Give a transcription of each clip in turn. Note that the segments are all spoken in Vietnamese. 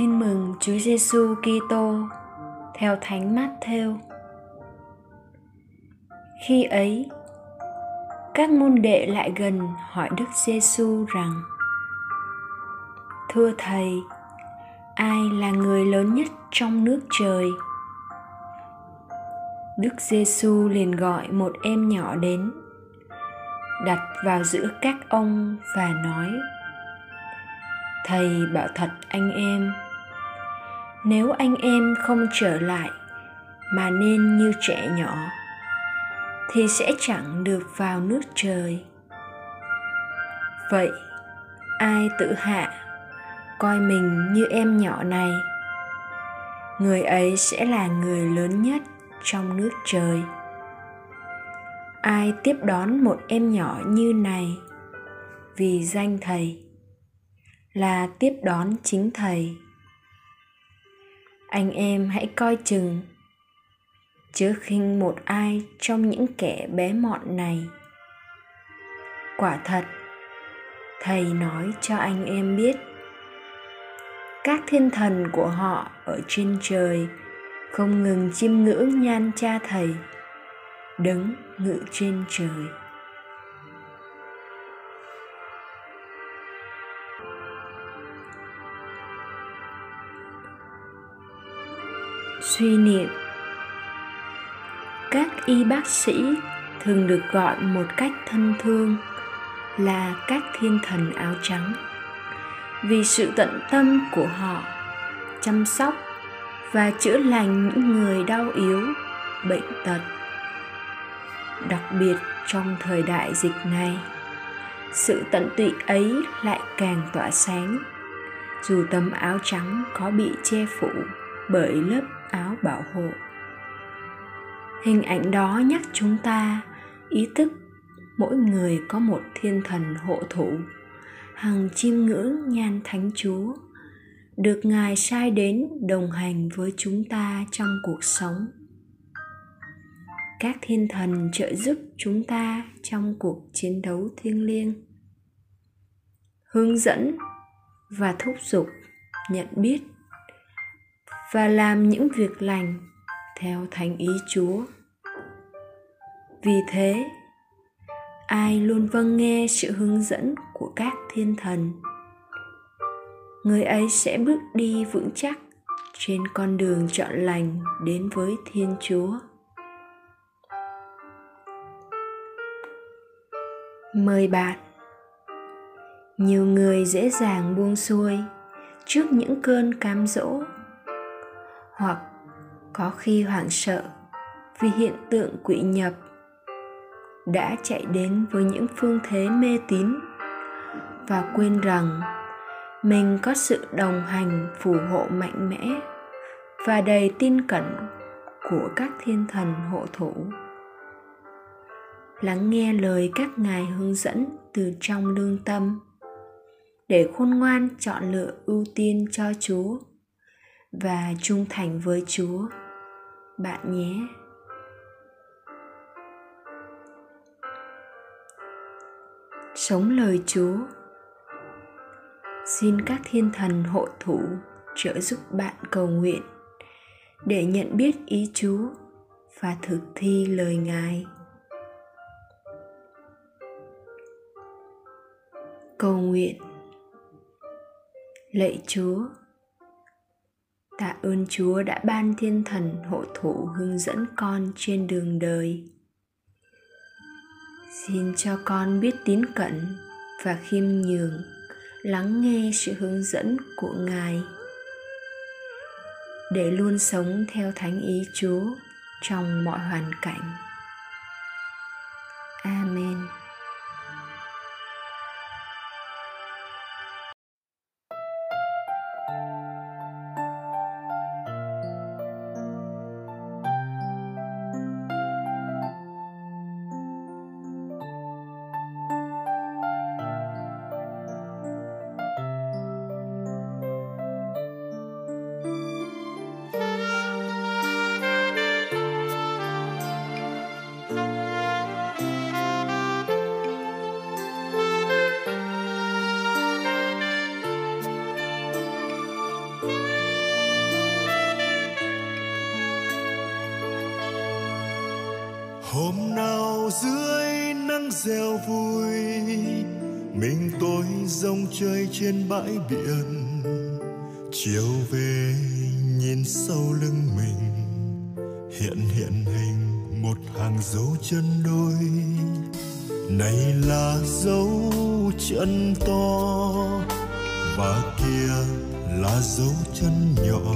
Tin mừng Chúa Giêsu Kitô theo Thánh Matthew. Khi ấy, các môn đệ lại gần hỏi Đức Giêsu rằng: Thưa thầy, ai là người lớn nhất trong nước trời? Đức Giêsu liền gọi một em nhỏ đến, đặt vào giữa các ông và nói: thầy bảo thật anh em nếu anh em không trở lại, mà nên như trẻ nhỏ, thì sẽ chẳng được vào nước trời. Vậy, ai tự hạ coi mình như em nhỏ này? Người ấy sẽ là người lớn nhất trong nước trời. Ai tiếp đón một em nhỏ như này? Vì danh thầy là tiếp đón chính thầy anh em hãy coi chừng. Chớ khinh một ai trong những kẻ bé mọn này. Quả thật, thầy nói cho anh em biết, các thiên thần của họ ở trên trời không ngừng chiêm ngưỡng nhan cha thầy, đứng ngự trên trời. Suy niệm. Các y bác sĩ thường được gọi một cách thân thương là các thiên thần áo trắng. Vì sự tận tâm của họ, chăm sóc và chữa lành những người đau yếu, bệnh tật. Đặc biệt trong thời đại dịch này, sự tận tụy ấy lại càng tỏa sáng, dù tấm áo trắng có bị che phủ bởi lớp áo bảo hộ. Hình ảnh đó nhắc chúng ta ý thức mỗi người có một thiên thần hộ thủ, hằng chiêm ngưỡng nhan thánh chúa, được ngài sai đến đồng hành với chúng ta trong cuộc sống. Các thiên thần trợ giúp chúng ta trong cuộc chiến đấu thiêng liêng. Hướng dẫn và thúc giục nhận biết và làm những việc lành theo thánh ý Chúa. Vì thế, ai luôn vâng nghe sự hướng dẫn của các thiên thần, người ấy sẽ bước đi vững chắc trên con đường chọn lành đến với Thiên Chúa. Mời bạn nhiều người dễ dàng buông xuôi trước những cơn cám dỗ hoặc có khi hoảng sợ vì hiện tượng quỵ nhập đã chạy đến với những phương thế mê tín và quên rằng mình có sự đồng hành phù hộ mạnh mẽ và đầy tin cẩn của các thiên thần hộ thủ. Lắng nghe lời các ngài hướng dẫn từ trong lương tâm để khôn ngoan chọn lựa ưu tiên cho chúa và trung thành với chúa. Bạn nhé. Sống lời chúa. Xin các thiên thần hộ thủ trợ giúp bạn cầu nguyện để nhận biết ý chúa và thực thi lời ngài. Cầu nguyện. Lạy chúa tạ ơn chúa đã ban thiên thần hộ thủ hướng dẫn con trên đường đời. Xin cho con biết tín cẩn và khiêm nhường, lắng nghe sự hướng dẫn của ngài. Để luôn sống theo thánh ý chúa trong mọi hoàn cảnh. Amen. Reo vui. Mình tôi rong chơi trên bãi biển. Chiều về nhìn sau lưng mình. Hiện hiện hình một hàng dấu chân đôi. Này là dấu chân to. Và kia là dấu chân nhỏ.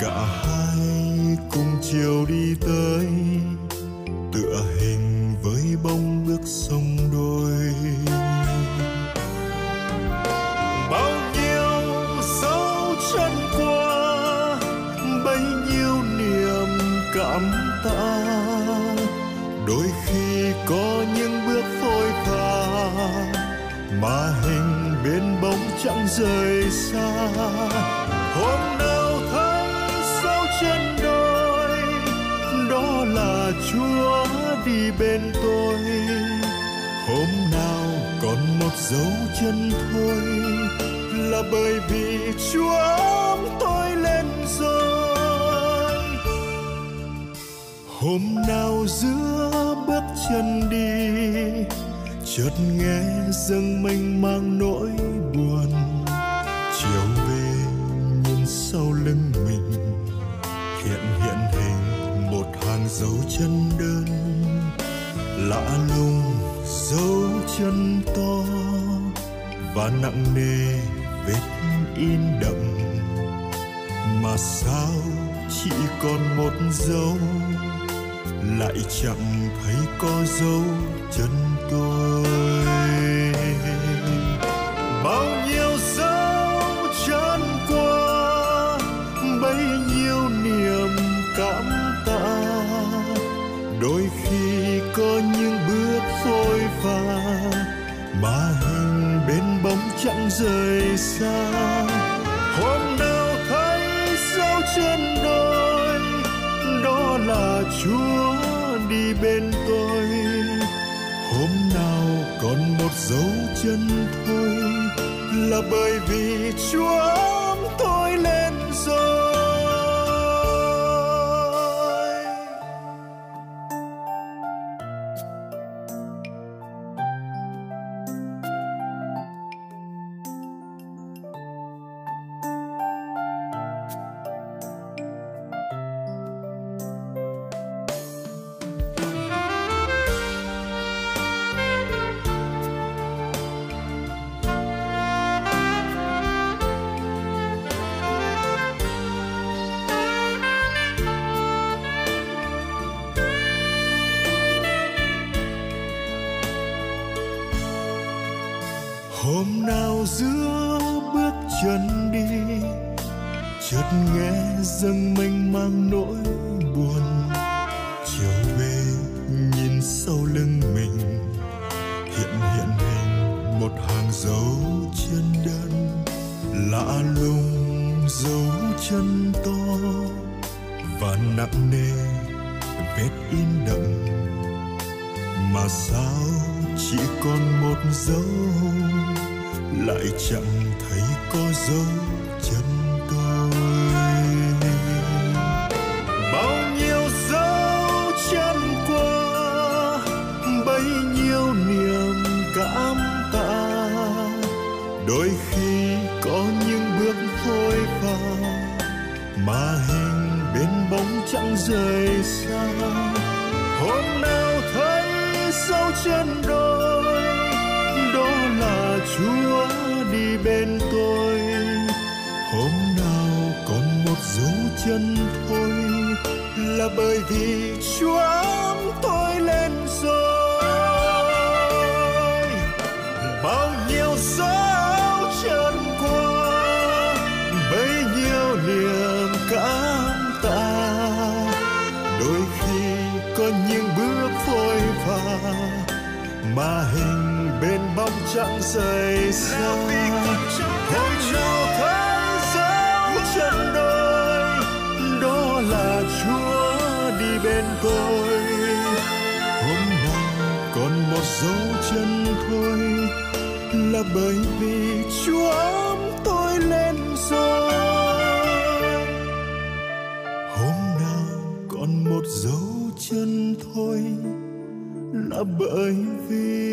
Cả hai cùng chiều đi tới. Hình bên bóng chẳng rời xa. Hôm nào thấy dấu chân đôi đó là chúa đi bên tôi. Hôm nào còn một dấu chân thôi, là bởi vì chúa ôm tôi lên rồi. Hôm nào giữa bước chân đi chợt nghe dâng mênh mang nỗi buồn. Chiều về, nhìn sau lưng mình, hiện hiện hình một hàng dấu chân đơn. Lạ lùng, dấu chân to và nặng nề vết in đậm. Mà sao chỉ còn một dấu, lại chẳng thấy có dấu chân bao nhiêu qua, bấy nhiêu niềm cảm tạ. Đôi khi có những bước mà hình bên bóng chẳng rời xa. Hôm nào thấy sao chân đôi, đó là chúa đi bên tôi hôm nào còn một dấu chân thôi là bởi vì chúa ôm tôi lên rồi. Chân đi. Chợt nghe dâng mênh mang nỗi buồn. Chiều về, nhìn sau lưng mình, hiện hiện hình một hàng dấu chân đơn. Lạ lùng, dấu chân to, và nặng nề, vết in đậm. Mà sao chỉ còn một dấu, lại chẳng thấy có dấu chân tôi. Bao nhiêu dấu chân qua, bấy nhiêu niềm cảm tạ. Đôi khi có những bước vội vào, mà hình bên bóng chẳng rời xa. Hôm nào thấy dấu chân đôi, đó là chúa đi bên tôi. Hôm nào còn một dấu chân thôi, là bởi vì chúa ấm tôi lên rồi. Bên bóng trăng rời xa thôi nào tháng dấu chân đôi đó là chúa đi bên tôi. Hôm nào còn một dấu chân thôi, là bởi vì chúa ấm tôi lên rồi. Hôm nào còn một dấu chân thôi, là bởi vì